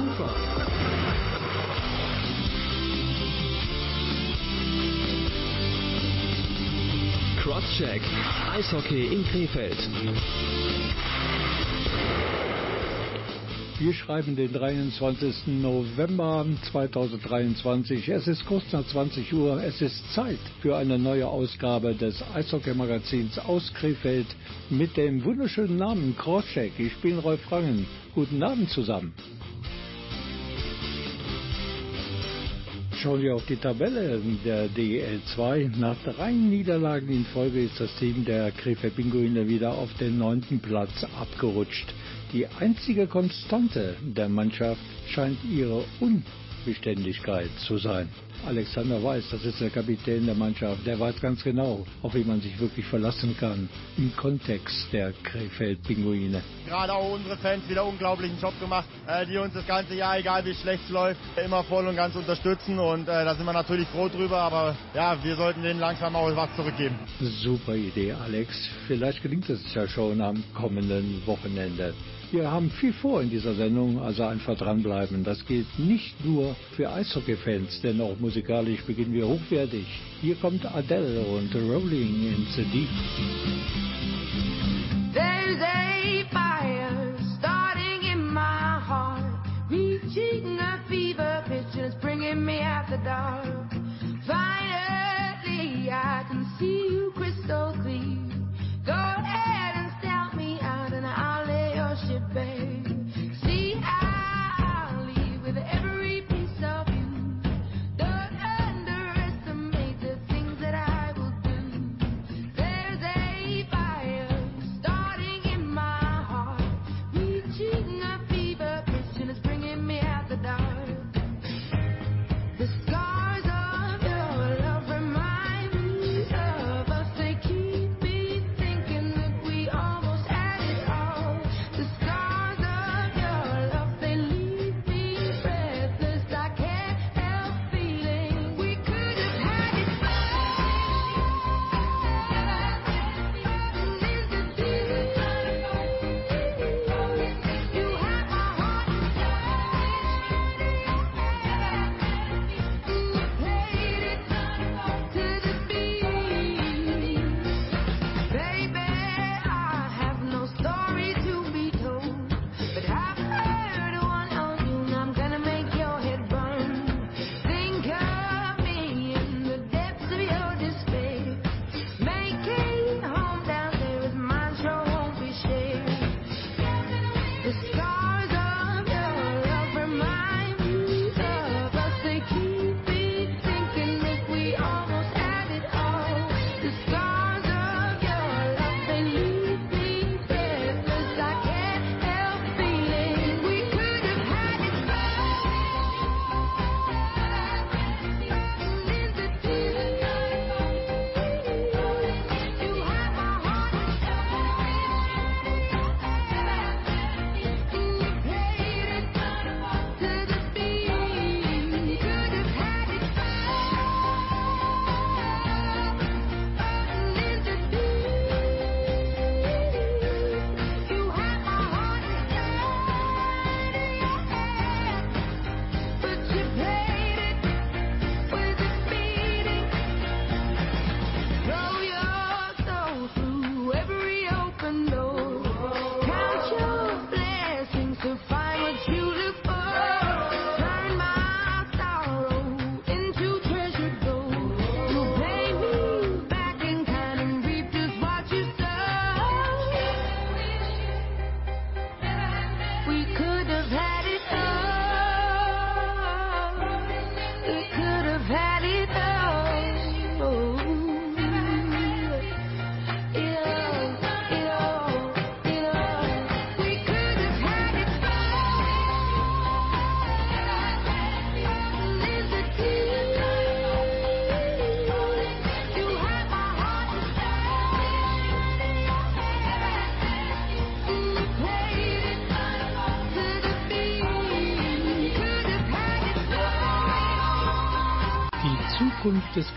Vancouver. Crosscheck, Eishockey in Krefeld. Wir schreiben den 23. November 2023. Es ist kurz nach 20 Uhr. Es ist Zeit für eine neue Ausgabe des Eishockey-Magazins aus Krefeld mit dem wunderschönen Namen Crosscheck. Ich bin Rolf Rangen. Guten Abend zusammen. Schauen wir auf die Tabelle der DEL 2. Nach drei Niederlagen in Folge ist das Team der Krefeld Pinguine wieder auf den neunten Platz abgerutscht. Die einzige Konstante der Mannschaft scheint ihre Unbeständigkeit zu sein. Alexander Weiß, das ist der Kapitän der Mannschaft, der weiß ganz genau, auf wen man sich wirklich verlassen kann im Kontext der Krefeld-Pinguine. Gerade auch unsere Fans wieder unglaublichen Job gemacht, äh, die uns das ganze Jahr, egal wie schlecht es läuft, immer voll und ganz unterstützen und äh, da sind wir natürlich froh drüber, aber ja, wir sollten denen langsam auch was zurückgeben. Super Idee, Alex. Vielleicht gelingt es ja schon am kommenden Wochenende. Wir haben viel vor in dieser Sendung, also einfach dranbleiben. Das gilt nicht nur für Eishockey-Fans, denn auch musikalisch beginnen wir hochwertig. Hier kommt Adele und Rolling in the Deep. There's a fire starting in my heart, reaching a fever pitch and it's bringing me out the dark. Finally, I can see you crystal clear.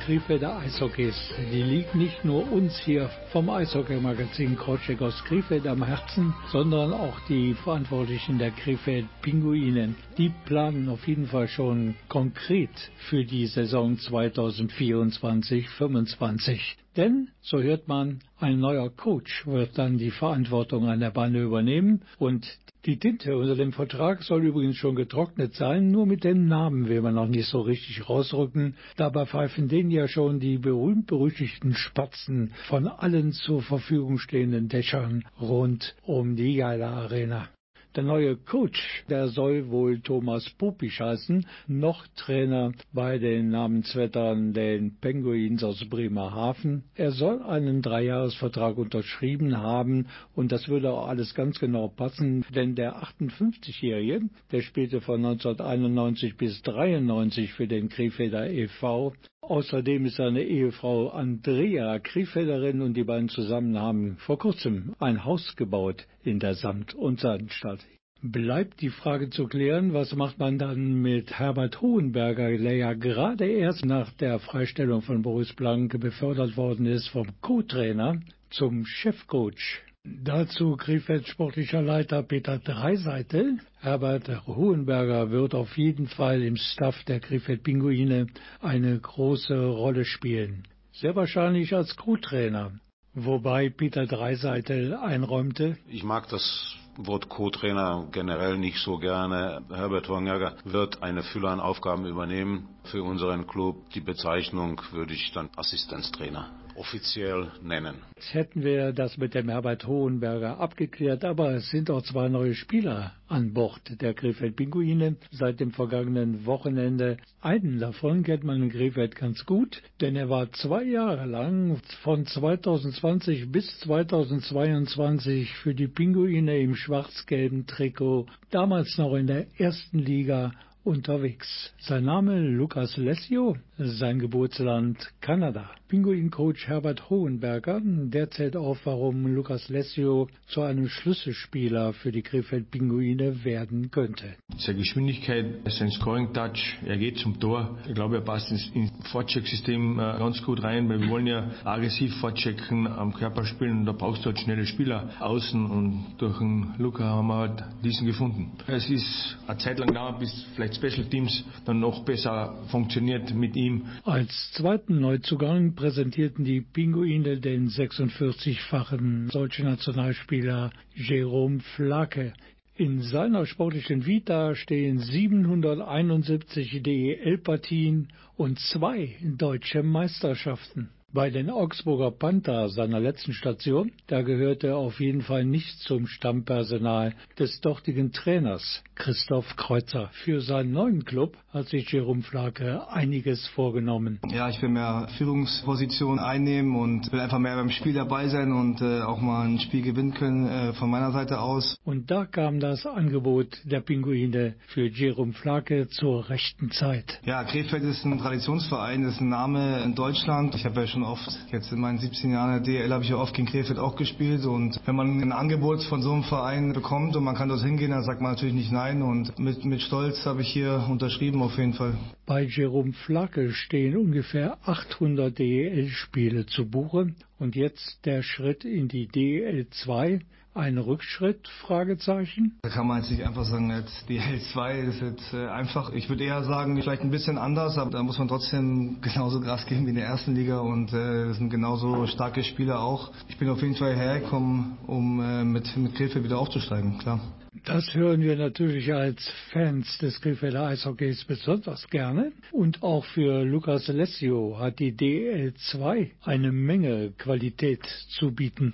Krefelder Eishockeys, die liegt nicht nur uns hier vom Eishockey-Magazin Krotschek aus Krefeld am Herzen, sondern auch die Verantwortlichen der Krefeld Pinguinen. Die planen auf jeden Fall schon konkret für die Saison 2024-25. Denn, so hört man, ein neuer Coach wird dann die Verantwortung an der Bande übernehmen und die Tinte unter dem Vertrag soll übrigens schon getrocknet sein, nur mit dem Namen will man noch nicht so richtig rausrücken. Dabei pfeifen denen ja schon die berühmt-berüchtigten Spatzen von allen zur Verfügung stehenden Dächern rund um die Geila Arena. Der neue Coach, der soll wohl Thomas Pupisch heißen, noch Trainer bei den Namensvettern, den Penguins aus Bremerhaven. Er soll einen Dreijahresvertrag unterschrieben haben und das würde auch alles ganz genau passen, denn der 58-Jährige, der spielte von 1991 bis 93 für den Krefelder e.V., Außerdem ist seine Ehefrau Andrea Krefelderin und die beiden zusammen haben vor kurzem ein Haus gebaut in der Samt- und Seidenstadt. Bleibt die Frage zu klären, was macht man dann mit Herbert Hohenberger, der ja gerade erst nach der Freistellung von Boris Blanke befördert worden ist vom Co-Trainer zum Chefcoach. Dazu Krefelds sportlicher Leiter Peter Dreiseitel. Herbert Hohenberger wird auf jeden Fall im Staff der Krefeld Pinguine eine große Rolle spielen. Sehr wahrscheinlich als Co-Trainer. Wobei Peter Dreiseitel einräumte. Ich mag das Wort Co-Trainer generell nicht so gerne. Herbert Hohenberger wird eine Fülle an Aufgaben übernehmen für unseren Club. Die Bezeichnung würde ich dann Assistenztrainer offiziell nennen. Jetzt hätten wir das mit dem Herbert Hohenberger abgeklärt, aber es sind auch zwei neue Spieler an Bord der Krefeld Pinguine seit dem vergangenen Wochenende. Einen davon kennt man in Krefeld ganz gut, denn er war zwei Jahre lang von 2020 bis 2022 für die Pinguine im schwarz-gelben Trikot, damals noch in der ersten Liga unterwegs. Sein Name Lukas Lessio, sein Geburtsland Kanada. Pinguin-Coach Herbert Hohenberger, der zählt auf, warum Lukas Lessio zu einem Schlüsselspieler für die Krefeld Pinguine werden könnte. Seine Geschwindigkeit, sein Scoring-Touch, er geht zum Tor. Ich glaube, er passt ins, ins Vorcheck-System äh, ganz gut rein, weil wir wollen ja aggressiv vorchecken, am Körper spielen und da brauchst du halt schnelle Spieler außen und durch den Luca haben wir halt diesen gefunden. Es ist eine Zeit lang dauert, bis vielleicht Special Teams dann noch besser funktioniert mit ihm. Als zweiten Neuzugang präsentierten die Pinguine den 46-fachen deutschen Nationalspieler Jerome Flake. In seiner sportlichen Vita stehen 771 DEL-Partien und zwei deutsche Meisterschaften. Bei den Augsburger Panther, seiner letzten Station, da gehörte er auf jeden Fall nicht zum Stammpersonal des dortigen Trainers Christoph Kreuzer. Für seinen neuen Club hat sich Jerome Flake einiges vorgenommen. Ja, ich will mehr Führungsposition einnehmen und will einfach mehr beim Spiel dabei sein und äh, auch mal ein Spiel gewinnen können äh, von meiner Seite aus. Und da kam das Angebot der Pinguine für Jerome Flake zur rechten Zeit. Ja, Krefeld ist ein Traditionsverein, ist ein Name in Deutschland. Ich habe ja schon oft, jetzt in meinen 17 Jahren der DL habe ich ja oft gegen Krefeld auch gespielt und wenn man ein Angebot von so einem Verein bekommt und man kann dort hingehen, dann sagt man natürlich nicht nein und mit, mit Stolz habe ich hier unterschrieben auf jeden Fall. Bei Jerome Flake stehen ungefähr 800 DEL-Spiele zu Buche und jetzt der Schritt in die DEL 2. Ein Rückschritt? Fragezeichen. Da kann man jetzt nicht einfach sagen, jetzt die L2 ist jetzt äh, einfach. Ich würde eher sagen, vielleicht ein bisschen anders, aber da muss man trotzdem genauso Gras geben wie in der ersten Liga und äh, sind genauso starke Spieler auch. Ich bin auf jeden Fall hergekommen, um äh, mit, mit Krefeld wieder aufzusteigen, klar. Das hören wir natürlich als Fans des Krefelder Eishockeys besonders gerne. Und auch für Lukas Alessio hat die DL2 eine Menge Qualität zu bieten.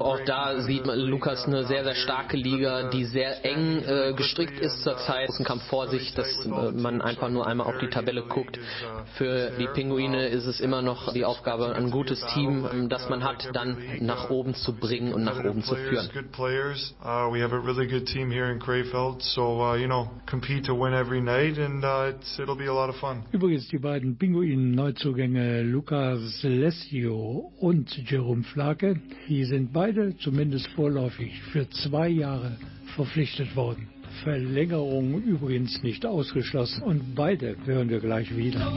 Auch da sieht man Lukas eine sehr, sehr starke Liga, die sehr eng äh, gestrickt ist zurzeit. Außenkampf Vorsicht, dass äh, man einfach nur einmal auf die Tabelle guckt. Für die Pinguine ist es immer noch die Aufgabe, ein gutes Team, das man hat, dann nach oben zu bringen und nach oben zu führen. Uh, we have a really good team here in Krefeld, so uh, you know, compete to win every night, and uh, it's, it'll be a lot of fun. Übrigens die beiden Pinguin-Neuzugänge Lukas Lessio und Jerome Flake, die sind beide zumindest vorläufig für zwei Jahre verpflichtet worden. Verlängerung übrigens nicht ausgeschlossen. Und beide hören wir gleich wieder.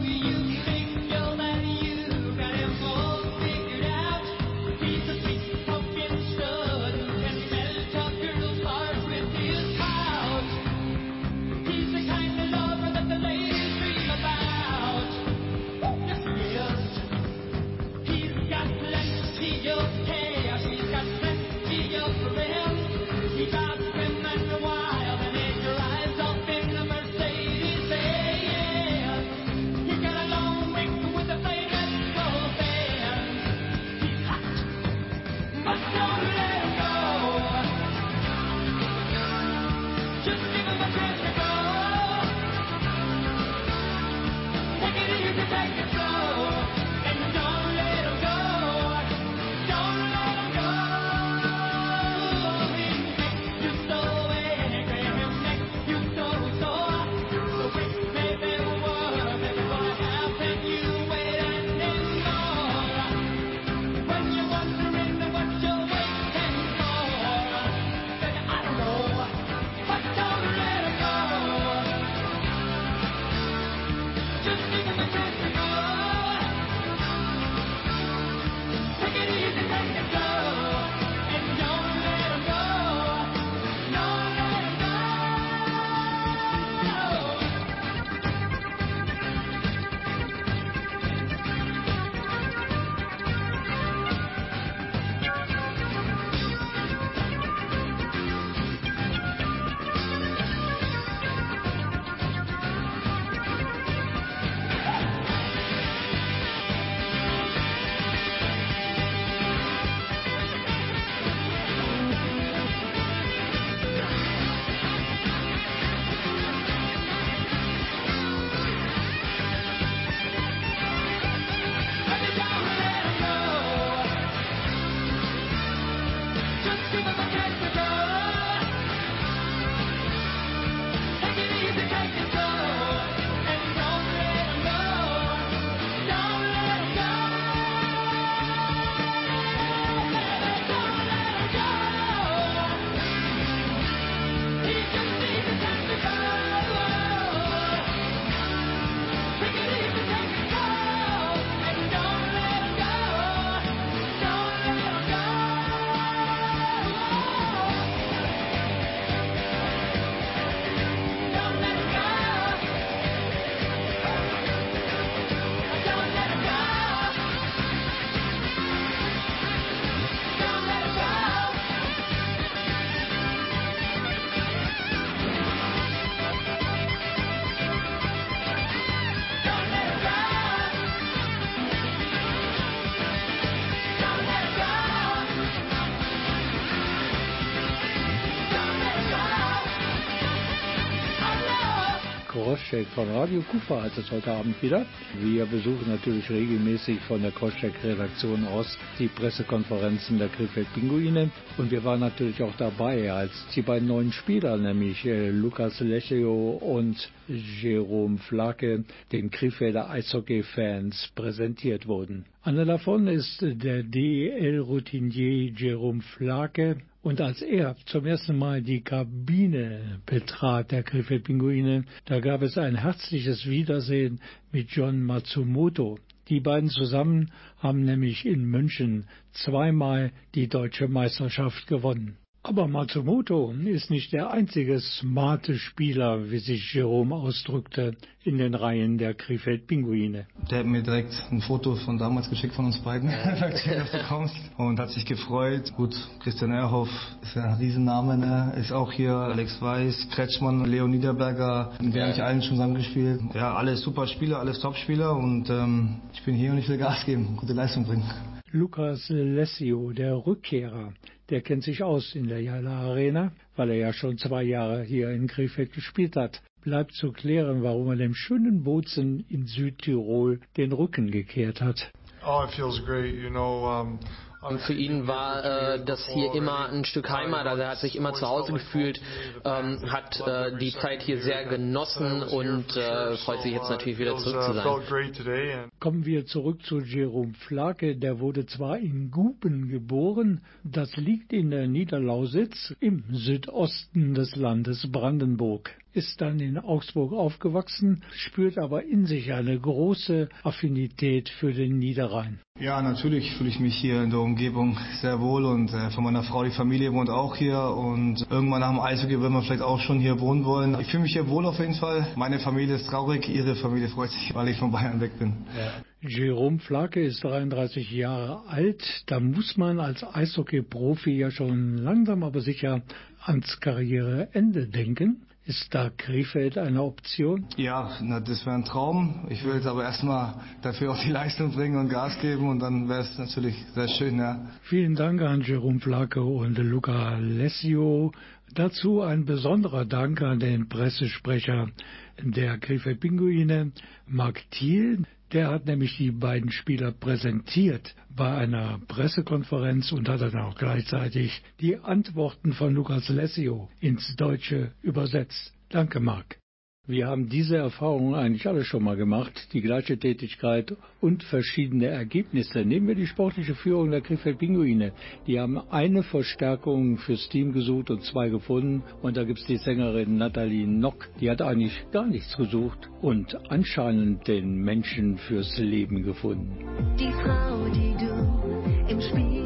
Von Radio Kufa heißt es heute Abend wieder. Wir besuchen natürlich regelmäßig von der Crosscheck-Redaktion aus die Pressekonferenzen der Krefeld Pinguine. Und wir waren natürlich auch dabei, als die beiden neuen Spieler, nämlich äh, Lukas Lecheo und Jerome Flake, den Krefelder Eishockey-Fans präsentiert wurden. Einer davon ist der DEL-Routinier Jerome Flake und als er zum ersten Mal die Kabine betrat, der Krefeld Pinguine, da gab es ein herzliches Wiedersehen mit John Matsumoto. Die beiden zusammen haben nämlich in München zweimal die deutsche Meisterschaft gewonnen. Aber Matsumoto ist nicht der einzige smarte Spieler, wie sich Jerome ausdrückte, in den Reihen der Krefeld-Pinguine. Der hat mir direkt ein Foto von damals geschickt von uns beiden, dass du kommst und hat sich gefreut. Gut, Christian Erhoff ist ja ein Riesenname, ne? ist auch hier, Alex Weiß, Kretschmann, Leo Niederberger, mit denen habe ich allen schon zusammengespielt. Ja, alle super Spieler, alles Top-Spieler und ähm, ich bin hier und ich will Gas geben, gute Leistung bringen. Lukas Lessio, der Rückkehrer, der kennt sich aus in der Jala Arena, weil er ja schon zwei Jahre hier in Krefeld gespielt hat. Bleibt zu klären, warum er dem schönen Bozen in Südtirol den Rücken gekehrt hat. Oh, it feels great. You know, um, Und für ihn war äh, das hier immer ein Stück Heimat. Also er hat sich immer zu Hause gefühlt, ähm, hat äh, die Zeit hier sehr genossen und äh, freut sich jetzt natürlich wieder zurück zu sein. Kommen wir zurück zu Jerome Flake. Der wurde zwar in Guben geboren, das liegt in der Niederlausitz im Südosten des Landes Brandenburg ist dann in Augsburg aufgewachsen, spürt aber in sich eine große Affinität für den Niederrhein. Ja, natürlich fühle ich mich hier in der Umgebung sehr wohl und äh, von meiner Frau, die Familie wohnt auch hier und irgendwann nach dem Eishockey wird man vielleicht auch schon hier wohnen wollen. Ich fühle mich hier wohl auf jeden Fall. Meine Familie ist traurig, ihre Familie freut sich, weil ich von Bayern weg bin. Ja. Jerome Flake ist 33 Jahre alt. Da muss man als Eishockey-Profi ja schon langsam aber sicher ans Karriereende denken. Ist da Krefeld eine Option? Ja, na, das wäre ein Traum. Ich will jetzt aber erstmal dafür auch die Leistung bringen und Gas geben und dann wäre es natürlich sehr schön, ja. Vielen Dank an Jerome Flake und Luca Lessio. Dazu ein besonderer Dank an den Pressesprecher der Krefeld Pinguine, Mark Thiel. Der hat nämlich die beiden Spieler präsentiert bei einer Pressekonferenz und hat dann auch gleichzeitig die Antworten von Lukas Lessio ins Deutsche übersetzt. Danke, Marc. Wir haben diese Erfahrungen eigentlich alle schon mal gemacht, die gleiche Tätigkeit und verschiedene Ergebnisse. Nehmen wir die sportliche Führung der Krefeld Pinguine. Die haben eine Verstärkung fürs Team gesucht und zwei gefunden. Und da gibt es die Sängerin Nathalie Nock, die hat eigentlich gar nichts gesucht und anscheinend den Menschen fürs Leben gefunden. Die Frau, die du im Spiegel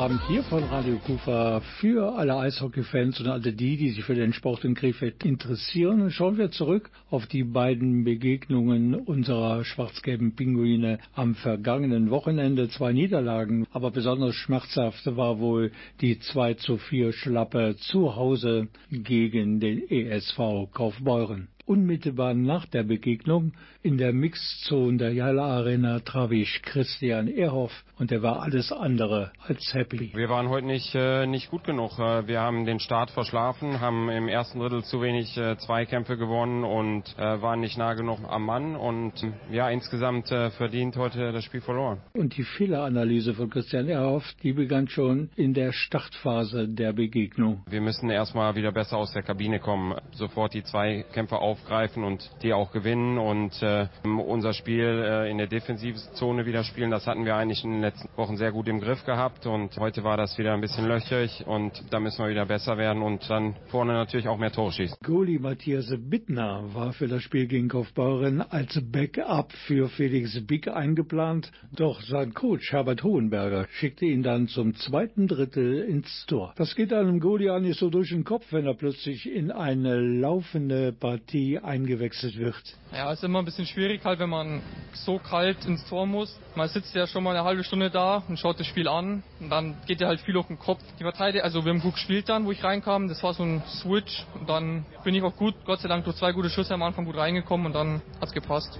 Abend hier von Radio Kufa für alle Eishockey-Fans und alle die, die sich für den Sport in Krefeld interessieren. Schauen wir zurück auf die beiden Begegnungen unserer schwarz-gelben Pinguine am vergangenen Wochenende. Zwei Niederlagen, aber besonders schmerzhaft war wohl die 2 zu 4 Schlappe zu Hause gegen den ESV Kaufbeuren. Unmittelbar nach der Begegnung in der Mixzone der Jala Arena traf ich Christian Ehrhoff und er war alles andere als happy. Wir waren heute nicht, äh, nicht gut genug. Äh, wir haben den Start verschlafen, haben im ersten Drittel zu wenig äh, Zweikämpfe gewonnen und äh, waren nicht nah genug am Mann und ja, insgesamt äh, verdient heute das Spiel verloren. Und die Fehleranalyse von Christian Ehrhoff, die begann schon in der Startphase der Begegnung. Wir müssen erstmal wieder besser aus der Kabine kommen, sofort die Zweikämpfe aufgreifen und die auch gewinnen und äh, unser Spiel äh, in der Defensivzone wieder spielen. Das hatten wir eigentlich in den letzten Wochen sehr gut im Griff gehabt und heute war das wieder ein bisschen löcherig und da müssen wir wieder besser werden und dann vorne natürlich auch mehr Tore schießen. Goalie Matthias Bittner war für das Spiel gegen Kaufbeuren als Backup für Felix Bick eingeplant, doch sein Coach Herbert Hohenberger schickte ihn dann zum zweiten Drittel ins Tor. Das geht einem Goalie nicht so durch den Kopf, wenn er plötzlich in eine laufende Partie eingewechselt wird. Ja, ist immer ein bisschen schwierig halt, wenn man so kalt ins Tor muss. Man sitzt ja schon mal eine halbe Stunde da und schaut das Spiel an und dann geht ja halt viel auf den Kopf. Die Verteidiger, also wir haben gut gespielt dann, wo ich reinkam. Das war so ein Switch und dann bin ich auch gut, Gott sei Dank durch zwei gute Schüsse am Anfang gut reingekommen und dann hat's gepasst.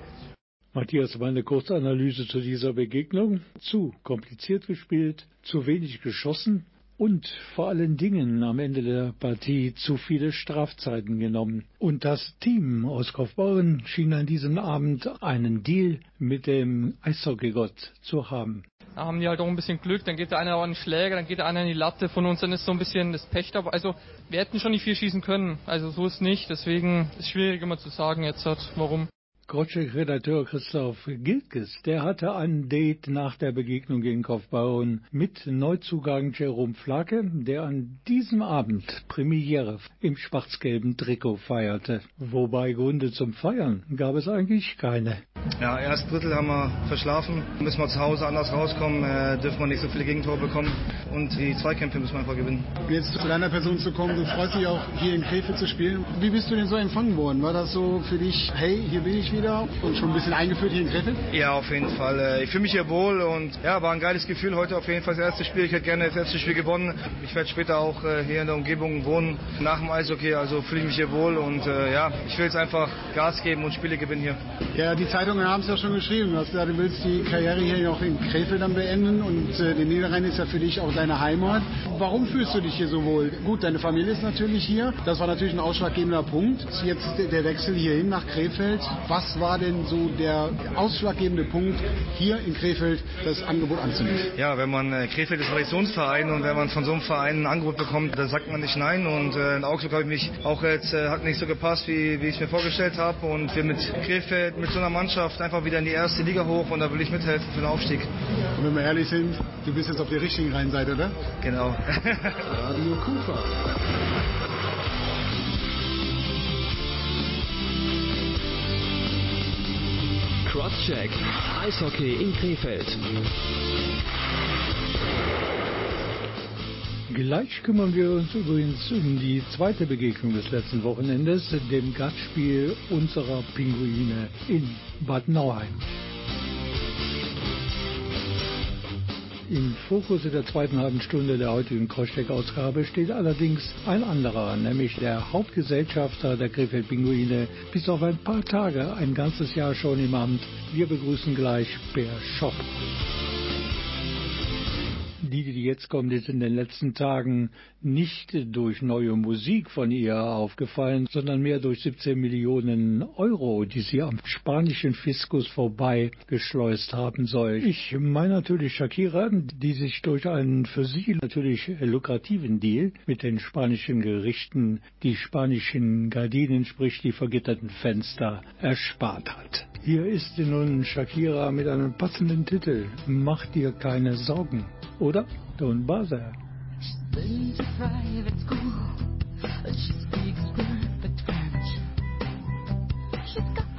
Matthias, meine Kurzanalyse zu dieser Begegnung. Zu kompliziert gespielt, zu wenig geschossen und vor allen Dingen am Ende der Partie zu viele Strafzeiten genommen. Und das Team aus Kaufbeuren schien an diesem Abend einen Deal mit dem Eishockeygott zu haben. Da haben die halt auch ein bisschen Glück, dann geht der eine an den Schläger, dann geht der eine an die Latte von uns, dann ist so ein bisschen das Pech dabei. Also wir hätten schon nicht viel schießen können, also so ist nicht, deswegen ist es schwierig immer zu sagen jetzt hat, warum. Grotschek-Redakteur Christoph Gilkes, der hatte ein Date nach der Begegnung gegen Kaufbauern mit Neuzugang Jerome Flake, der an diesem Abend Premiere im schwarz-gelben Trikot feierte. Wobei Gründe zum Feiern gab es eigentlich keine. Ja, erst Drittel haben wir verschlafen. Müssen wir zu Hause anders rauskommen, äh, dürfen wir nicht so viele Gegentore bekommen und die Zweikämpfe müssen wir einfach gewinnen. Jetzt zu deiner Person zu kommen, du freust dich auch hier in Krefeld zu spielen. Wie bist du denn so empfangen worden? War das so für dich, hey, hier bin ich wieder? Und schon ein bisschen eingeführt hier in Krefeld? Ja, auf jeden Fall. Ich fühle mich hier wohl und ja, war ein geiles Gefühl heute auf jeden Fall das erste Spiel. Ich hätte gerne das erste Spiel gewonnen. Ich werde später auch hier in der Umgebung wohnen nach dem Eishockey, also fühle ich mich hier wohl und äh, ja, ich will jetzt einfach Gas geben und Spiele gewinnen hier. Ja, die Zeitungen haben es ja schon geschrieben. Du hast gesagt, du willst die Karriere hier noch in Krefeld dann beenden und äh, der Niederrhein ist ja für dich auch deine Heimat. Warum fühlst du dich hier so wohl? Gut, deine Familie ist natürlich hier. Das war natürlich ein ausschlaggebender Punkt. Jetzt der Wechsel hierhin nach Krefeld. Was war denn so der ausschlaggebende Punkt, hier in Krefeld das Angebot anzunehmen? Ja, wenn man äh, Krefeld ist Traditionsverein und wenn man von so einem Verein ein Angebot bekommt, dann sagt man nicht nein. Und äh, in Augsburg habe ich mich auch jetzt äh, hat nicht so gepasst, wie, wie ich es mir vorgestellt habe. Und wir mit Krefeld, mit so einer Mannschaft einfach wieder in die erste Liga hoch und da will ich mithelfen für den Aufstieg. Und wenn wir ehrlich sind, du bist jetzt auf der richtigen Rheinseite, oder? Genau. Radio Kufa. Crosscheck. Eishockey in Krefeld. Gleich kümmern wir uns übrigens um die zweite Begegnung des letzten Wochenendes, dem Gastspiel unserer Pinguine in Bad Nauheim. Im Fokus in der zweiten halben Stunde der heutigen Crosscheck-Ausgabe steht allerdings ein anderer, nämlich der Hauptgesellschafter der Krefeld Pinguine, bis auf ein paar Tage, ein ganzes Jahr schon im Amt. Wir begrüßen gleich Per Schopp. Die, die jetzt kommt, ist in den letzten Tagen nicht durch neue Musik von ihr aufgefallen, sondern mehr durch 17 Millionen Euro, die sie am spanischen Fiskus vorbei geschleust haben soll. Ich meine natürlich Shakira, die sich durch einen für sie natürlich lukrativen Deal mit den spanischen Gerichten die spanischen Gardinen, sprich die vergitterten Fenster, erspart hat. Hier ist sie nun Shakira mit einem passenden Titel. Mach dir keine Sorgen, oder? Don't bother. She's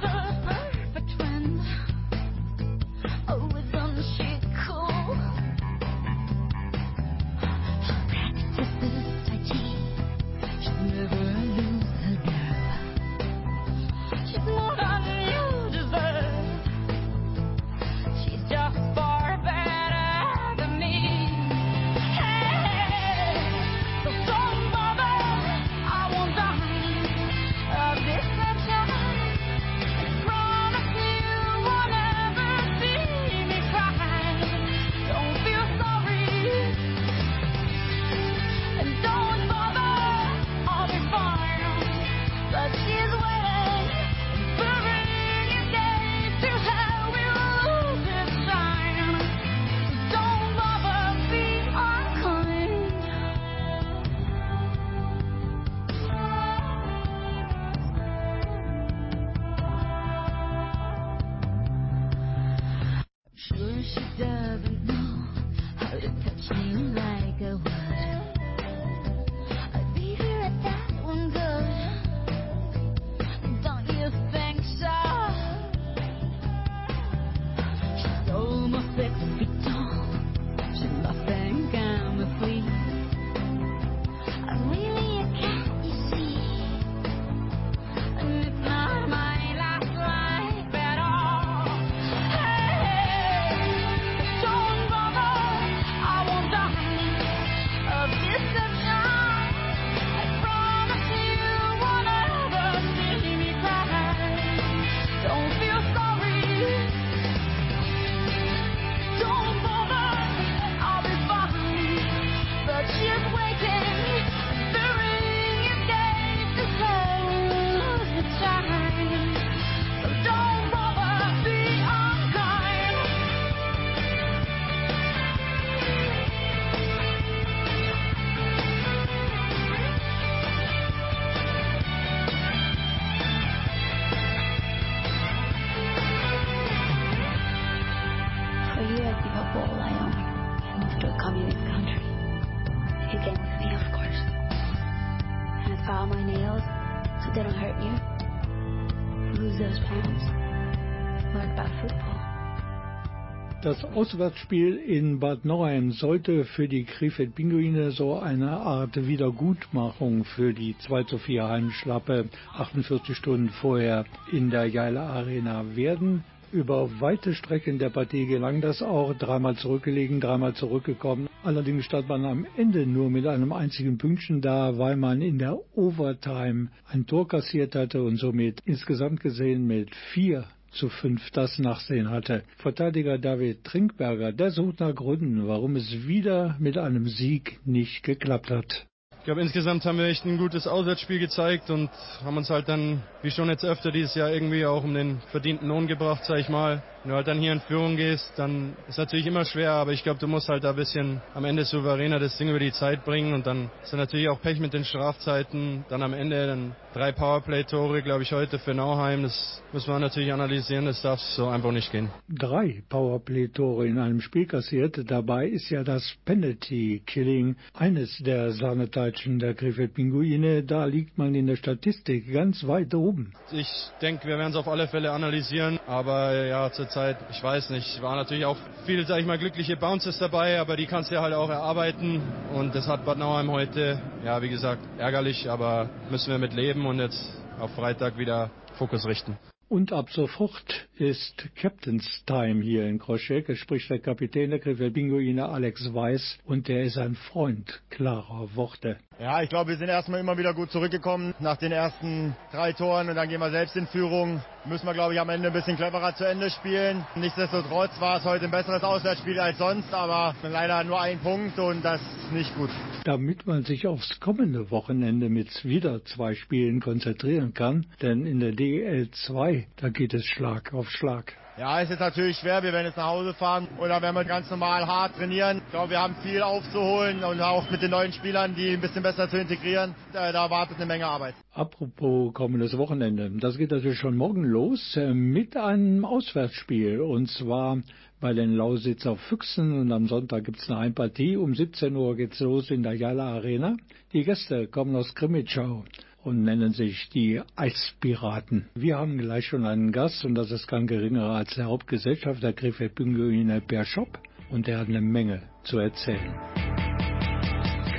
Das Auswärtsspiel in Bad Nauheim sollte für die Krefeld Pinguine so eine Art Wiedergutmachung für die 2 zu 4 Heimschlappe 48 Stunden vorher in der Jaila Arena werden. Über weite Strecken der Partie gelang das auch, dreimal zurückgelegen, dreimal zurückgekommen. Allerdings stand man am Ende nur mit einem einzigen Pünktchen da, weil man in der Overtime ein Tor kassiert hatte und somit insgesamt gesehen mit vier zu fünf das Nachsehen hatte. Verteidiger David Trinkberger, der sucht nach Gründen, warum es wieder mit einem Sieg nicht geklappt hat. Ich glaube, insgesamt haben wir echt ein gutes Auswärtsspiel gezeigt und haben uns halt dann, wie schon jetzt öfter dieses Jahr, irgendwie auch um den verdienten Lohn gebracht, sag ich mal. Wenn du halt dann hier in Führung gehst, dann ist natürlich immer schwer, aber ich glaube, du musst halt da ein bisschen am Ende souveräner das Ding über die Zeit bringen und dann ist dann natürlich auch Pech mit den Strafzeiten. Dann am Ende dann drei Powerplay-Tore, glaube ich, heute für Nauheim. Das muss man natürlich analysieren, das darf so einfach nicht gehen. Drei Powerplay-Tore in einem Spiel kassiert. Dabei ist ja das Penalty-Killing eines der Sahneteilchen der Krefeld Pinguine. Da liegt man in der Statistik ganz weit oben. Ich denke, wir werden es auf alle Fälle analysieren, aber ja, zurzeit, ich weiß nicht, war natürlich auch viel, sag ich mal, glückliche Bounces dabei, aber die kannst du ja halt auch erarbeiten und das hat Bad Nauheim heute, ja, wie gesagt, ärgerlich, aber müssen wir mit leben und jetzt auf Freitag wieder Fokus richten. Und ab sofort ist Captain's Time hier in Kroschek. Es spricht der Kapitän der Krefeld Pinguine Alex Weiß und der ist ein Freund klarer Worte. Ja, ich glaube, wir sind erstmal immer wieder gut zurückgekommen nach den ersten drei Toren und dann gehen wir selbst in Führung. Müssen wir, glaube ich, am Ende ein bisschen cleverer zu Ende spielen. Nichtsdestotrotz war es heute ein besseres Auswärtsspiel als sonst, aber leider nur ein Punkt und das ist nicht gut. Damit man sich aufs kommende Wochenende mit wieder zwei Spielen konzentrieren kann, denn in der DL 2, da geht es Schlag auf Schlag. Ja, es ist natürlich schwer. Wir werden jetzt nach Hause fahren oder werden wir ganz normal hart trainieren. Ich glaube, wir haben viel aufzuholen und auch mit den neuen Spielern, die ein bisschen besser zu integrieren. Da, da wartet eine Menge Arbeit. Apropos kommendes Wochenende. Das geht natürlich schon morgen los äh, mit einem Auswärtsspiel und zwar bei den Lausitzer Füchsen und am Sonntag gibt es eine Einpartie. Um 17 Uhr geht's los in der Jala Arena. Die Gäste kommen aus Krimitschau und nennen sich die Eispiraten. Wir haben gleich schon einen Gast und das ist kein geringerer als der Hauptgesellschafter Krefeld Pinguine Per Shop und der hat eine Menge zu erzählen.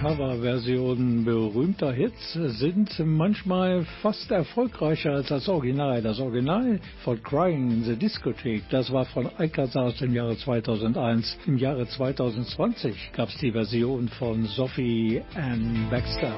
Coverversionen berühmter Hits sind manchmal fast erfolgreicher als das Original. Das Original von Crying in the Discotheque, das war von Eikers aus dem Jahre 2001. Im Jahre 2020 gab es die Version von Sophie Ann Baxter.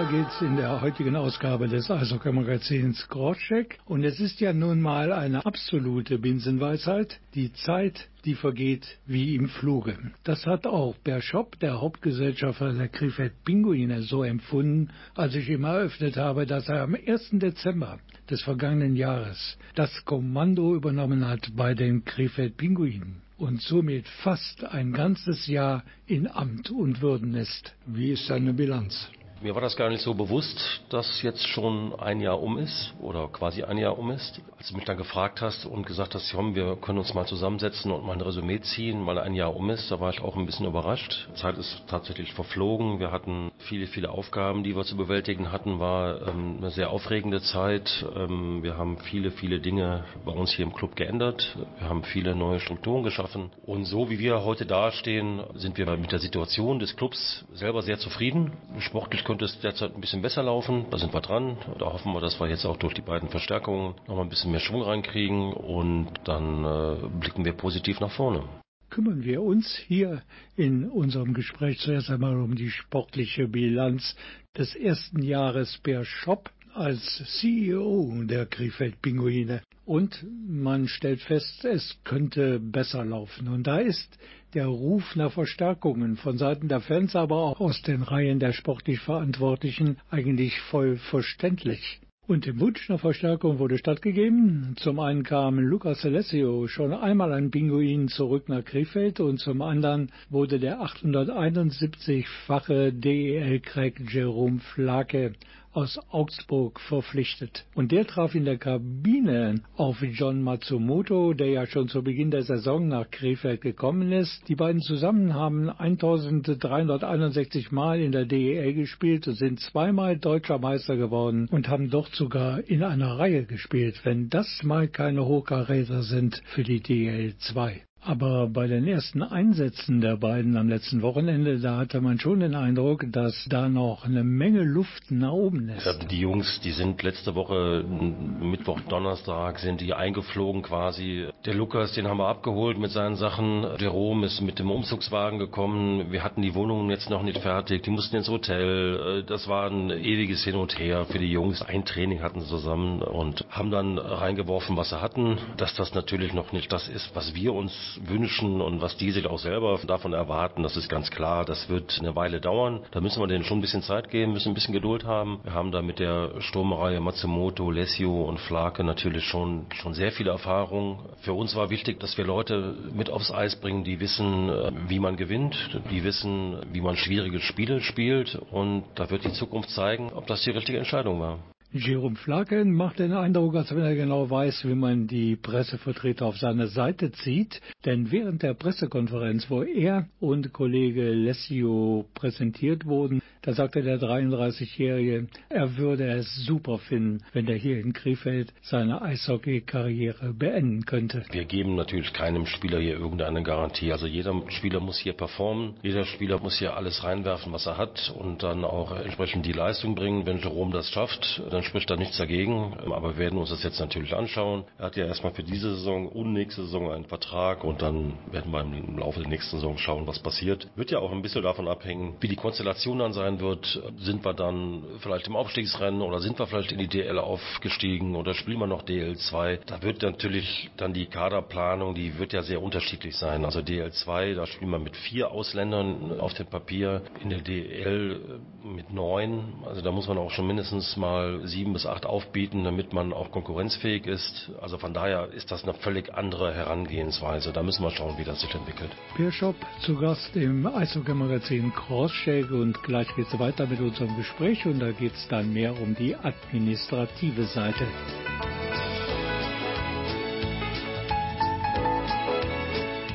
Weiter geht's in der heutigen Ausgabe des Eishockey-Magazins Crosscheck. Und es ist ja nun mal eine absolute Binsenweisheit. Die Zeit, die vergeht wie im Fluge. Das hat auch Per Schopp, der Hauptgesellschafter der Krefeld Pinguine, so empfunden, als ich ihm eröffnet habe, dass er am 1. Dezember des vergangenen Jahres das Kommando übernommen hat bei den Krefeld Pinguinen und somit fast ein ganzes Jahr in Amt und Würden ist. Wie ist seine Bilanz? Mir war das gar nicht so bewusst, dass jetzt schon ein Jahr um ist oder quasi ein Jahr um ist. Als du mich dann gefragt hast und gesagt hast, komm, wir können uns mal zusammensetzen und mal ein Resümee ziehen, weil ein Jahr um ist, da war ich auch ein bisschen überrascht. Die Zeit ist tatsächlich verflogen. Wir hatten viele, viele Aufgaben, die wir zu bewältigen hatten. War ähm, eine sehr aufregende Zeit. Ähm, wir haben viele, viele Dinge bei uns hier im Club geändert. Wir haben viele neue Strukturen geschaffen. Und so wie wir heute dastehen, sind wir mit der Situation des Clubs selber sehr zufrieden. Sportlich könnte es derzeit ein bisschen besser laufen. Da sind wir dran. Da hoffen wir, dass wir jetzt auch durch die beiden Verstärkungen noch mal ein bisschen mehr Schwung reinkriegen und dann äh, blicken wir positiv nach vorne kümmern wir uns hier in unserem Gespräch zuerst einmal um die sportliche Bilanz des ersten Jahres per Shop als CEO der Krefeld Pinguine. Und man stellt fest, es könnte besser laufen. Und da ist der Ruf nach Verstärkungen von Seiten der Fans, aber auch aus den Reihen der sportlich Verantwortlichen eigentlich voll verständlich. Und dem Wunsch nach Verstärkung wurde stattgegeben. Zum einen kam Lucas Alessio schon einmal ein Pinguin zurück nach Krefeld und zum anderen wurde der 871-fache DEL-Crack Jerome Flake aus Augsburg verpflichtet. Und der traf in der Kabine auf John Matsumoto, der ja schon zu Beginn der Saison nach Krefeld gekommen ist. Die beiden zusammen haben 1361 Mal in der DEL gespielt und sind zweimal deutscher Meister geworden und haben dort sogar in einer Reihe gespielt, wenn das mal keine Hochkaräter sind für die DEL 2. Aber bei den ersten Einsätzen der beiden am letzten Wochenende, da hatte man schon den Eindruck, dass da noch eine Menge Luft nach oben ist. Ja, die Jungs, die sind letzte Woche, Mittwoch, Donnerstag, sind die eingeflogen quasi. Der Lukas, den haben wir abgeholt mit seinen Sachen. Jerome ist mit dem Umzugswagen gekommen. Wir hatten die Wohnungen jetzt noch nicht fertig. Die mussten ins Hotel. Das war ein ewiges Hin und Her für die Jungs. Ein Training hatten sie zusammen und haben dann reingeworfen, was sie hatten. Dass das natürlich noch nicht das ist, was wir uns wünschen und was die sich auch selber davon erwarten, das ist ganz klar. Das wird eine Weile dauern. Da müssen wir denen schon ein bisschen Zeit geben, müssen ein bisschen Geduld haben. Wir haben da mit der Sturmreihe Matsumoto, Lesio und Flake natürlich schon, schon sehr viel Erfahrung. Für uns war wichtig, dass wir Leute mit aufs Eis bringen, die wissen, äh, wie man gewinnt, die wissen, wie man schwierige Spiele spielt und da wird die Zukunft zeigen, ob das die richtige Entscheidung war. Jerome Flaken macht den Eindruck, als wenn er genau weiß, wie man die Pressevertreter auf seine Seite zieht. Denn während der Pressekonferenz, wo er und Kollege Lessio präsentiert wurden, da sagte der 33-Jährige, er würde es super finden, wenn er hier in Krefeld seine Eishockey-Karriere beenden könnte. Wir geben natürlich keinem Spieler hier irgendeine Garantie. Also jeder Spieler muss hier performen, jeder Spieler muss hier alles reinwerfen, was er hat und dann auch entsprechend die Leistung bringen. Wenn Jerome das schafft, dann spricht da nichts dagegen. Aber wir werden uns das jetzt natürlich anschauen. Er hat ja erstmal für diese Saison und nächste Saison einen Vertrag und dann werden wir im Laufe der nächsten Saison schauen, was passiert. Wird ja auch ein bisschen davon abhängen, wie die Konstellation dann sein sein wird. Sind wir dann vielleicht im Aufstiegsrennen oder sind wir vielleicht in die DL aufgestiegen oder spielen wir noch DL2? Da wird natürlich dann die Kaderplanung, die wird ja sehr unterschiedlich sein. Also DL2, da spielen wir mit vier Ausländern auf dem Papier, in der DL mit neun. Also da muss man auch schon mindestens mal sieben bis acht aufbieten, damit man auch konkurrenzfähig ist. Also von daher ist das eine völlig andere Herangehensweise. Da müssen wir schauen, wie das sich entwickelt. Shop zu Gast im Eishockey-Magazin Crosscheck und gleich es weiter mit unserem Gespräch und da geht es dann mehr um die administrative Seite.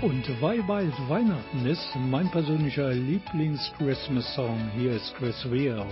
Und weil bald Weihnachten ist, mein persönlicher Lieblings-Christmas-Song, hier ist Chris Weir.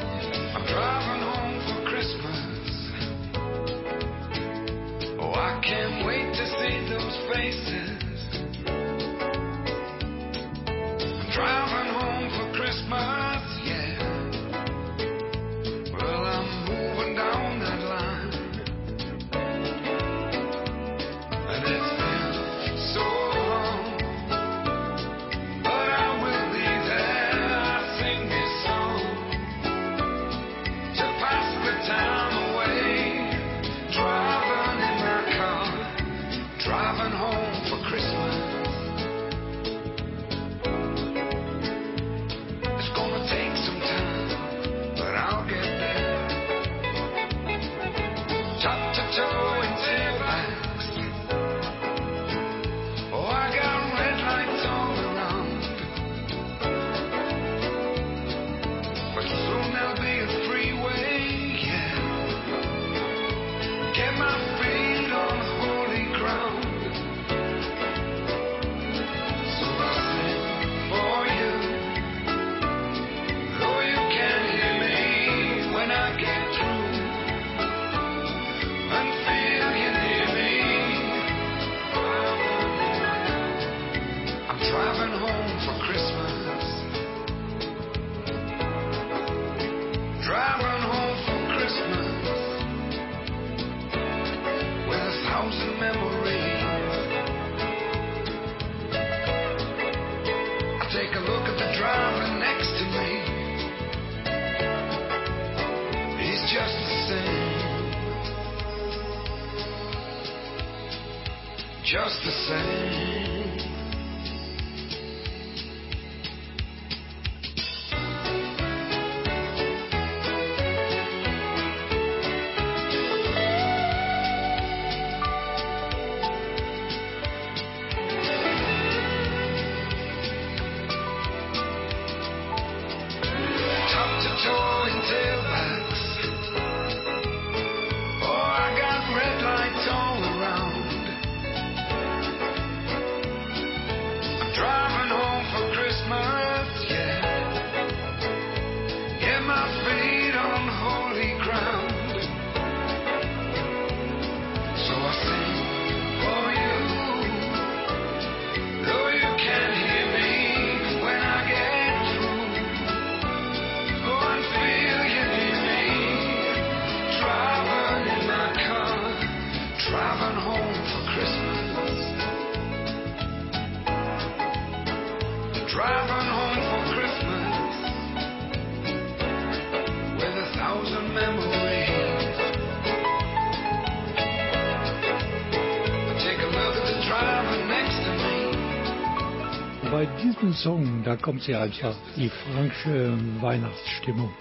Bei diesem Song, da kommt sie einfach, die frankische Weihnachtsstimmung.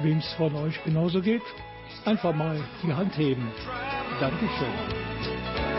Wem es von euch genauso geht, einfach mal die Hand heben. Dankeschön.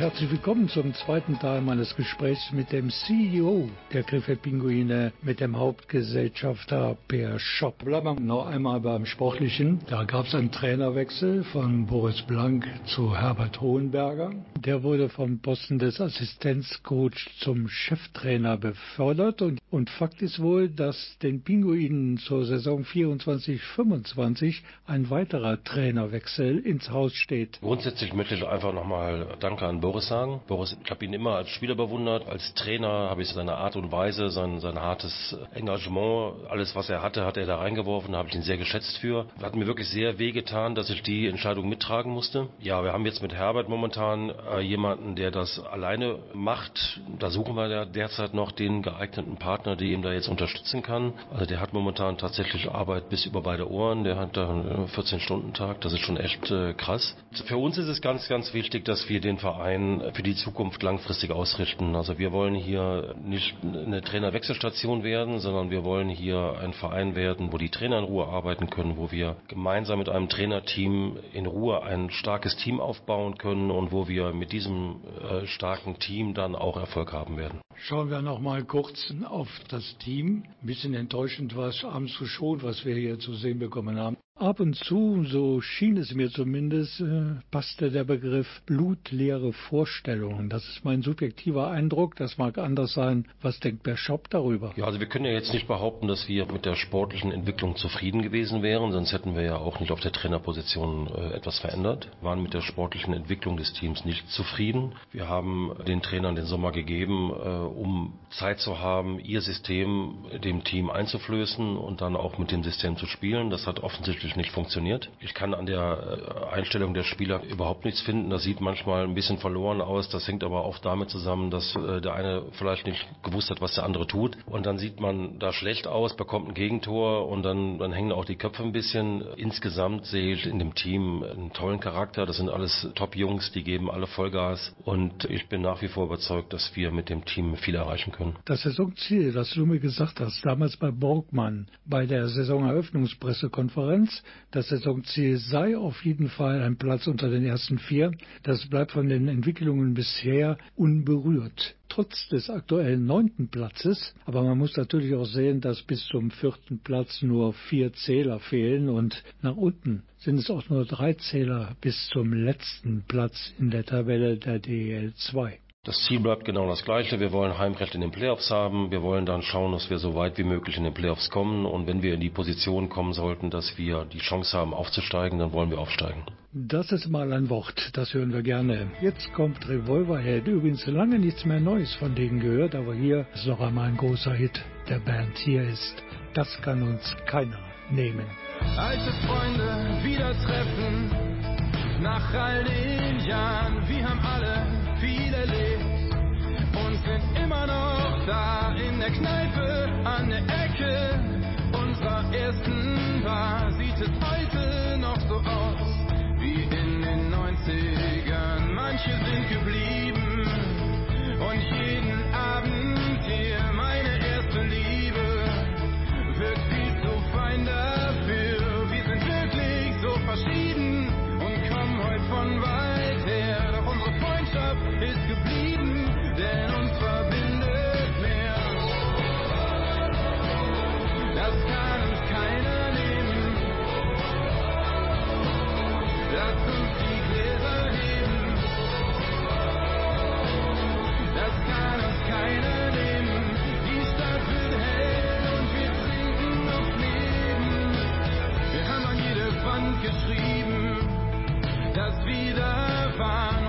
Herzlich willkommen zum zweiten Teil meines Gesprächs mit dem CEO der Krefeld Pinguine, mit dem Hauptgesellschafter Per Schopp. Bleiben wir noch einmal beim Sportlichen. Da gab es einen Trainerwechsel von Boris Blank zu Herbert Hohenberger. Der wurde vom Posten des Assistenzcoach zum Cheftrainer befördert und, und Fakt ist wohl, dass den Pinguinen zur Saison 24-25 ein weiterer Trainerwechsel ins Haus steht. Grundsätzlich möchte ich einfach nochmal Danke an Boris sagen. Boris, ich habe ihn immer als Spieler bewundert, als Trainer habe ich seine Art und Weise, sein, sein hartes Engagement, alles was er hatte, hat er da reingeworfen, da habe ich ihn sehr geschätzt für. Hat mir wirklich sehr wehgetan, dass ich die Entscheidung mittragen musste. Ja, wir haben jetzt mit Herbert momentan äh, jemanden, der das alleine macht. Da suchen wir ja derzeit noch den geeigneten Partner, der ihm da jetzt unterstützen kann. Also der hat momentan tatsächlich Arbeit bis über beide Ohren, der hat da einen 14-Stunden-Tag, das ist schon echt äh, krass. Für uns ist es ganz, ganz wichtig, dass wir den Verein für die Zukunft langfristig ausrichten. Also wir wollen hier nicht eine Trainerwechselstation werden, sondern wir wollen hier ein Verein werden, wo die Trainer in Ruhe arbeiten können, wo wir gemeinsam mit einem Trainerteam in Ruhe ein starkes Team aufbauen können und wo wir mit diesem äh, starken Team dann auch Erfolg haben werden. Schauen wir noch mal kurz auf das Team. Ein bisschen enttäuschend war es abends schon, was wir hier zu sehen bekommen haben. Ab und zu, so schien es mir zumindest, äh, passte der Begriff blutleere Vorstellungen. Das ist mein subjektiver Eindruck. Das mag anders sein. Was denkt der Shop darüber? Ja, also wir können ja jetzt nicht behaupten, dass wir mit der sportlichen Entwicklung zufrieden gewesen wären, sonst hätten wir ja auch nicht auf der Trainerposition äh, etwas verändert. Wir waren mit der sportlichen Entwicklung des Teams nicht zufrieden. Wir haben den Trainern den Sommer gegeben, äh, um Zeit zu haben, ihr System dem Team einzuflößen und dann auch mit dem System zu spielen. Das hat offensichtlich nicht funktioniert. Ich kann an der äh, Einstellung der Spieler überhaupt nichts finden. Das sieht manchmal ein bisschen verloren aus. Das hängt aber oft damit zusammen, dass äh, der eine vielleicht nicht gewusst hat, was der andere tut. Und dann sieht man da schlecht aus, bekommt ein Gegentor und dann, dann hängen auch die Köpfe ein bisschen. Insgesamt sehe ich in dem Team einen tollen Charakter. Das sind alles Top-Jungs, die geben alle Vollgas. Und ich bin nach wie vor überzeugt, dass wir mit dem Team viel erreichen können. Das Saisonziel, das du mir gesagt hast, damals bei Borgmann, bei der Saisoneröffnungspressekonferenz, das Saisonziel sei auf jeden Fall ein Platz unter den ersten vier. Das bleibt von den Entwicklungen bisher unberührt. Trotz des aktuellen neunten Platzes, aber man muss natürlich auch sehen, dass bis zum vierten Platz nur vier Zähler fehlen und nach unten sind es auch nur drei Zähler bis zum letzten Platz in der Tabelle der DL2. Das Ziel bleibt genau das gleiche. Wir wollen Heimrecht in den Playoffs haben. Wir wollen dann schauen, dass wir so weit wie möglich in den Playoffs kommen. Und wenn wir in die Position kommen sollten, dass wir die Chance haben aufzusteigen, dann wollen wir aufsteigen. Das ist mal ein Wort, das hören wir gerne. Jetzt kommt Revolverhead. Übrigens lange nichts mehr Neues von denen gehört, aber hier ist noch einmal ein großer Hit der Band. Hier ist Das kann uns keiner nehmen. Alte Freunde wieder treffen, nach all den Jahren, wir haben alle viel erlebt. Sind immer noch da in der Kneipe an der Ecke unserer ersten Bar. Sieht es heute da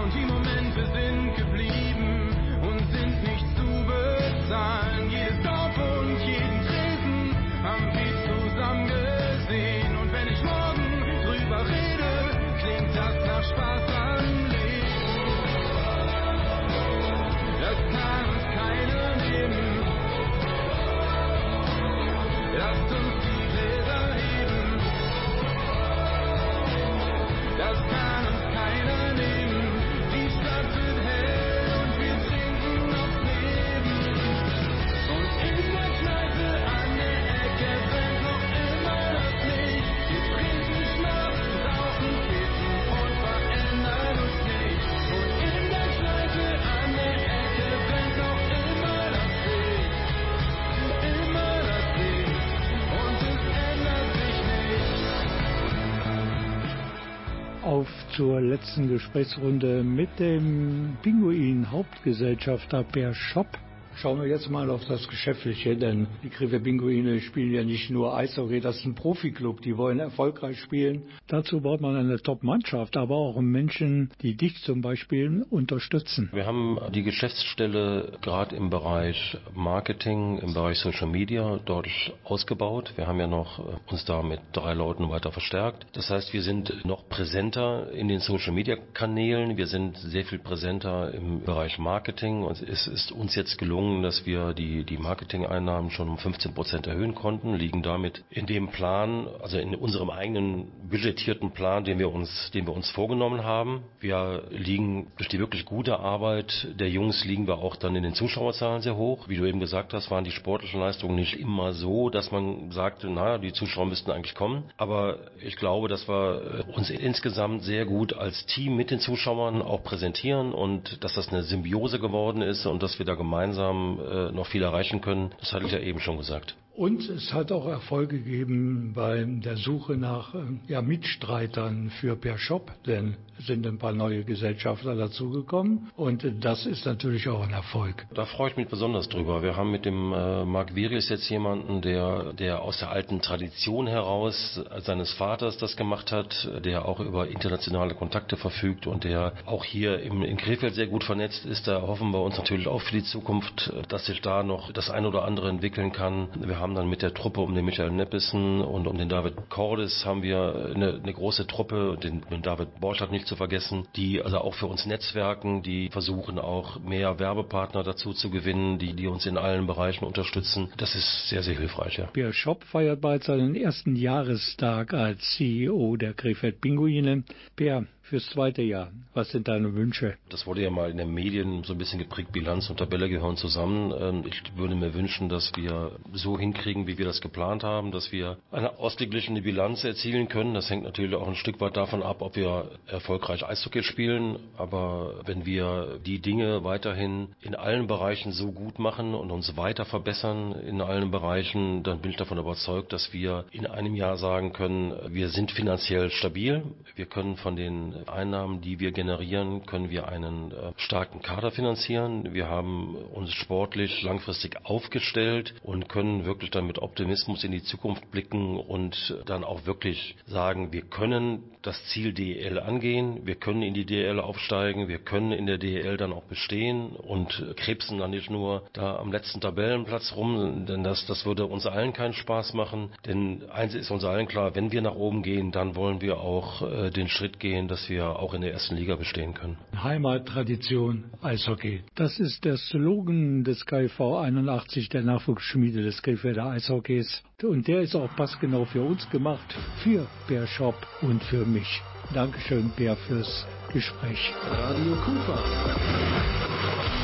Auf zur letzten Gesprächsrunde mit dem Pinguin-Hauptgesellschafter Per Schopp. Schauen wir jetzt mal auf das Geschäftliche, denn die Krefeld Pinguine spielen ja nicht nur Eishockey, das ist ein Profiklub, die wollen erfolgreich spielen. Dazu braucht man eine Top-Mannschaft, aber auch Menschen, die dich zum Beispiel unterstützen. Wir haben die Geschäftsstelle gerade im Bereich Marketing, im Bereich Social Media deutlich ausgebaut. Wir haben ja noch äh, uns da mit drei Leuten weiter verstärkt. Das heißt, wir sind noch präsenter in den Social Media Kanälen. Wir sind sehr viel präsenter im Bereich Marketing und es ist uns jetzt gelungen, dass wir die, die Marketing-Einnahmen schon um 15 Prozent erhöhen konnten, liegen damit in dem Plan, also in unserem eigenen budgetierten Plan, den wir uns, den wir uns vorgenommen haben. Wir liegen durch die wirklich gute Arbeit der Jungs liegen wir auch dann in den Zuschauerzahlen sehr hoch. Wie du eben gesagt hast, waren die sportlichen Leistungen nicht immer so, dass man sagte, naja, die Zuschauer müssten eigentlich kommen. Aber ich glaube, dass wir uns insgesamt sehr gut als Team mit den Zuschauern auch präsentieren und dass das eine Symbiose geworden ist und dass wir da gemeinsam äh, noch viel erreichen können. Das hatte ich ja eben schon gesagt. Und es hat auch Erfolg gegeben bei der Suche nach äh, ja, Mitstreitern für Per Shop, denn es sind ein paar neue Gesellschafter dazugekommen und das ist natürlich auch ein Erfolg. Da freue ich mich besonders drüber. Wir haben mit dem äh, Marc Virius jetzt jemanden, der, der aus der alten Tradition heraus seines Vaters das gemacht hat, der auch über internationale Kontakte verfügt und der auch hier im, in Krefeld sehr gut vernetzt ist. Da hoffen wir uns natürlich auch für die Zukunft, dass sich da noch das ein oder andere entwickeln kann. Wir haben dann mit der Truppe um den Michael Neppissen und um den David Cordes haben wir eine, eine große Truppe, den, den David Borchardt nicht zu vergessen, die also auch für uns netzwerken, die versuchen auch mehr Werbepartner dazu zu gewinnen, die, die uns in allen Bereichen unterstützen. Das ist sehr, sehr hilfreich, ja. Per Shop feiert bald seinen ersten Jahrestag als CEO der Krefeld Pinguine. Per, fürs zweite Jahr, was sind deine Wünsche? Das wurde ja mal in den Medien so ein bisschen geprägt, Bilanz und Tabelle gehören zusammen. Ähm, Ich würde mir wünschen, dass wir so hinkriegen, wie wir das geplant haben, dass wir eine ausgeglichene Bilanz erzielen können. Das hängt natürlich auch ein Stück weit davon ab, ob wir erfolgreich Eishockey spielen. Aber wenn wir die Dinge weiterhin in allen Bereichen so gut machen und uns weiter verbessern in allen Bereichen, dann bin ich davon überzeugt, dass wir in einem Jahr sagen können, wir sind finanziell stabil. Wir können von den Einnahmen, die wir generieren, können wir einen äh, starken Kader finanzieren. Wir haben uns sportlich langfristig aufgestellt und können wirklich dann mit Optimismus in die Zukunft blicken und dann auch wirklich sagen, wir können das Ziel DEL angehen, wir können in die DEL aufsteigen, wir können in der DEL dann auch bestehen und krebsen dann nicht nur da am letzten Tabellenplatz rum, denn das, das würde uns allen keinen Spaß machen. Denn eins ist uns allen klar, wenn wir nach oben gehen, dann wollen wir auch äh, den Schritt gehen, dass wir auch in der ersten Liga bestehen können. Heimattradition Eishockey. Das ist der Slogan des KV 81, der Nachwuchsschmiede des Krefelder Eishockeys. Und der ist auch passgenau für uns gemacht, für Bär Shop und für mich. Dankeschön, Bär, fürs Gespräch. Radio Kufa.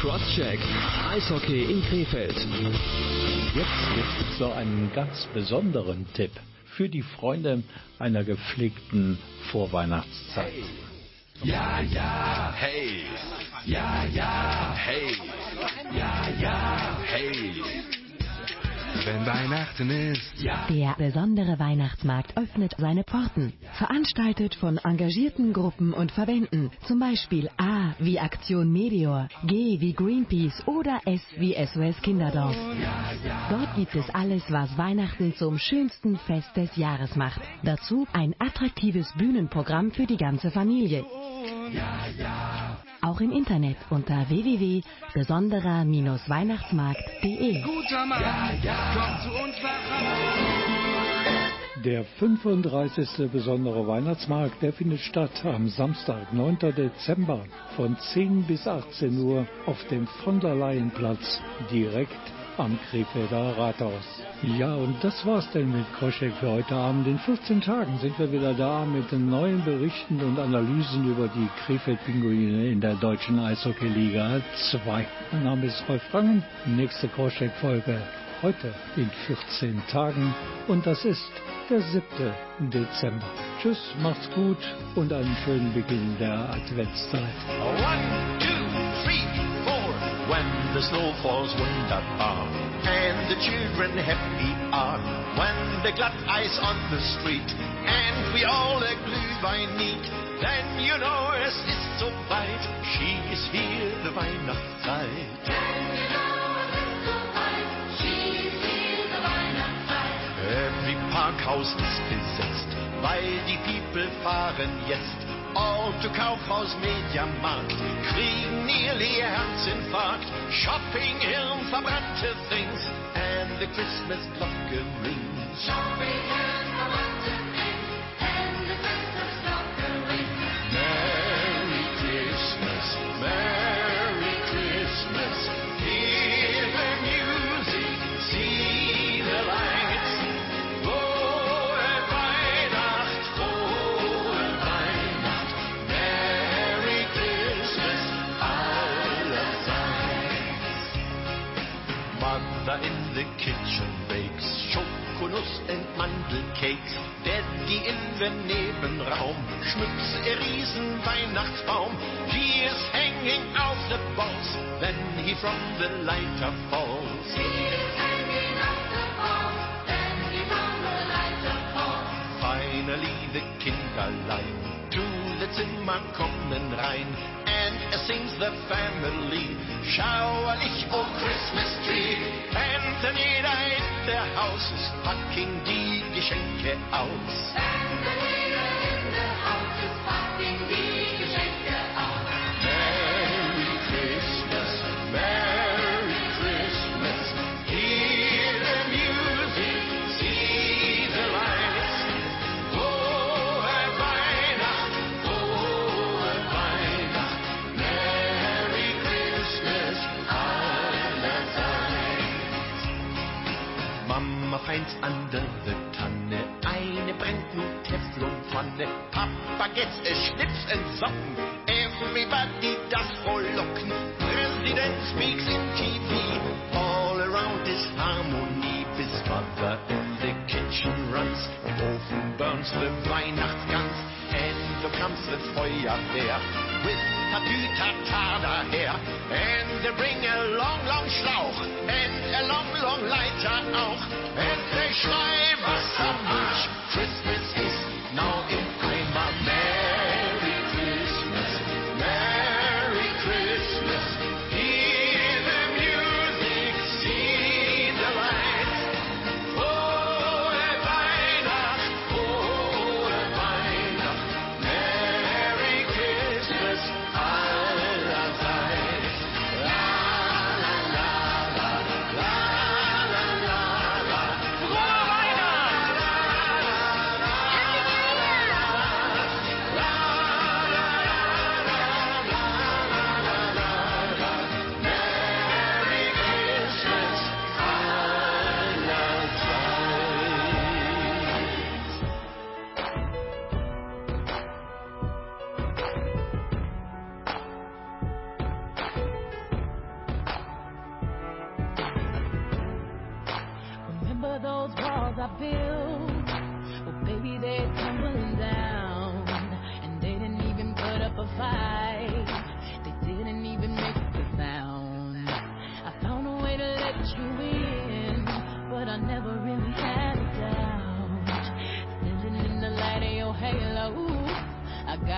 Crosscheck. Eishockey in Krefeld. Jetzt gibt es so einen ganz besonderen Tipp für die Freunde einer gepflegten Vorweihnachtszeit. Ja, ja, hey. Ja, ja, hey. Ja, ja, hey. Wenn Weihnachten ist. Der besondere Weihnachtsmarkt öffnet seine Pforten. Veranstaltet von engagierten Gruppen und Verbänden. Zum Beispiel A wie Aktion Meteor, G wie Greenpeace oder S wie SOS Kinderdorf. Dort gibt es alles, was Weihnachten zum schönsten Fest des Jahres macht. Dazu ein attraktives Bühnenprogramm für die ganze Familie. Auch im Internet unter www.besonderer-weihnachtsmarkt.de. Guter Mann, komm zu uns nach Der 35. besondere Weihnachtsmarkt, der findet statt am Samstag, 9. Dezember von 10 bis 18 Uhr auf dem von der Leyenplatz direkt am Krefelder Rathaus. Ja, und das war's denn mit Koschek für heute Abend. In 14 Tagen sind wir wieder da mit den neuen Berichten und Analysen über die Krefeld-Pinguine in der deutschen Eishockey-Liga 2. Mein Name ist Rolf Rangen. Nächste Koschek-Folge heute in 14 Tagen und das ist der 7. Dezember. Tschüss, macht's gut und einen schönen Beginn der Adventszeit. One. When the snow falls wunderbar and the children happy are. When the glatt ice on the street and we all a Glühwein need. Then you know es ist so weit. She is here, the Weihnachtszeit. Every Parkhaus ist besetzt, weil die People fahren jetzt. Auto, Kaufhaus, Mediamarkt kriegen nearly a Herzinfarkt. Shopping, Hirn, verbrannte Things and the Christmas Glocke rings. Shopping, Hirn, Schokonuss and Mandelcakes. Daddy in the Nebenraum schmückt a riesen Weihnachtsbaum. He is hanging out the balls when he from the lighter falls. He is hanging out the balls when he from the lighter falls. Finally the Kinderlein Zimmer kommen rein. And er sings the family. Schauerlich oh Christmas tree. Dann jeder in der Haus. Packing die Geschenke aus. Under the Tanne eine brennt nun Teflonpfanne. Papa gets a Schnips and Socken. Everybody does frohlocken. President speaks in TV. All around is harmony. Bis Mother in the kitchen runs. Im Ofen burns the Weihnachtsgans. And there comes the Feuerwehr. With Tatütata daher. And they bring a long, long Schlauch. And a long, long Leiter auch. And they schrei Wassermarsch. Christmas is now in Eimer.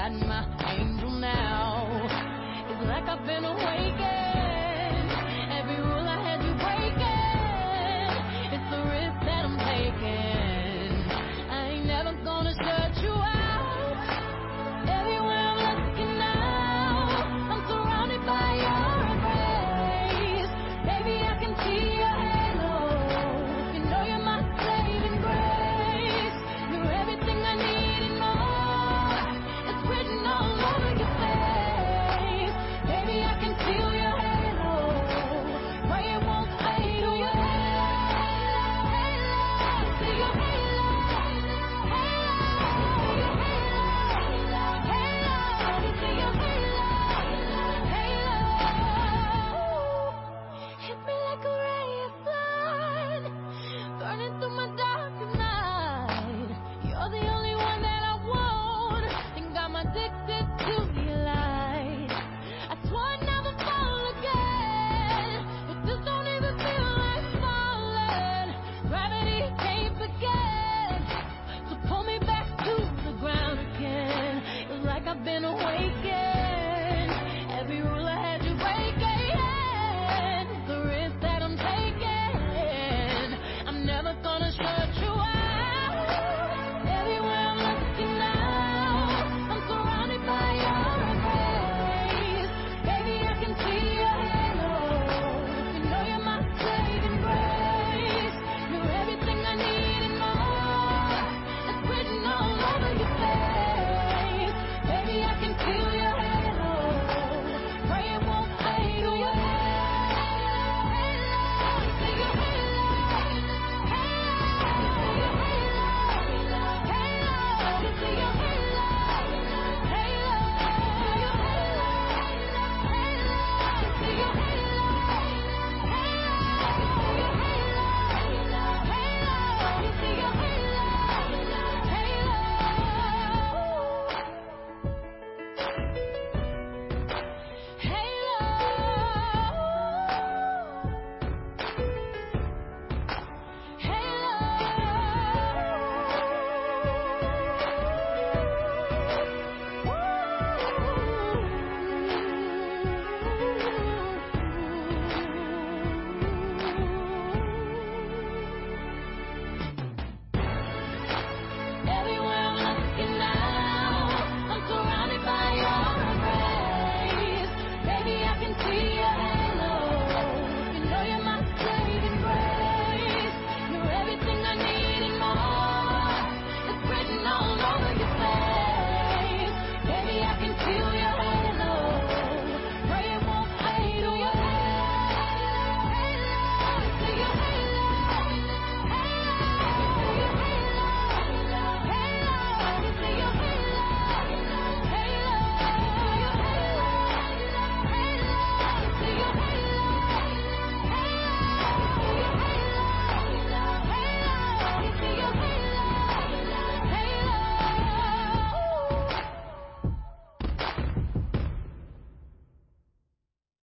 got my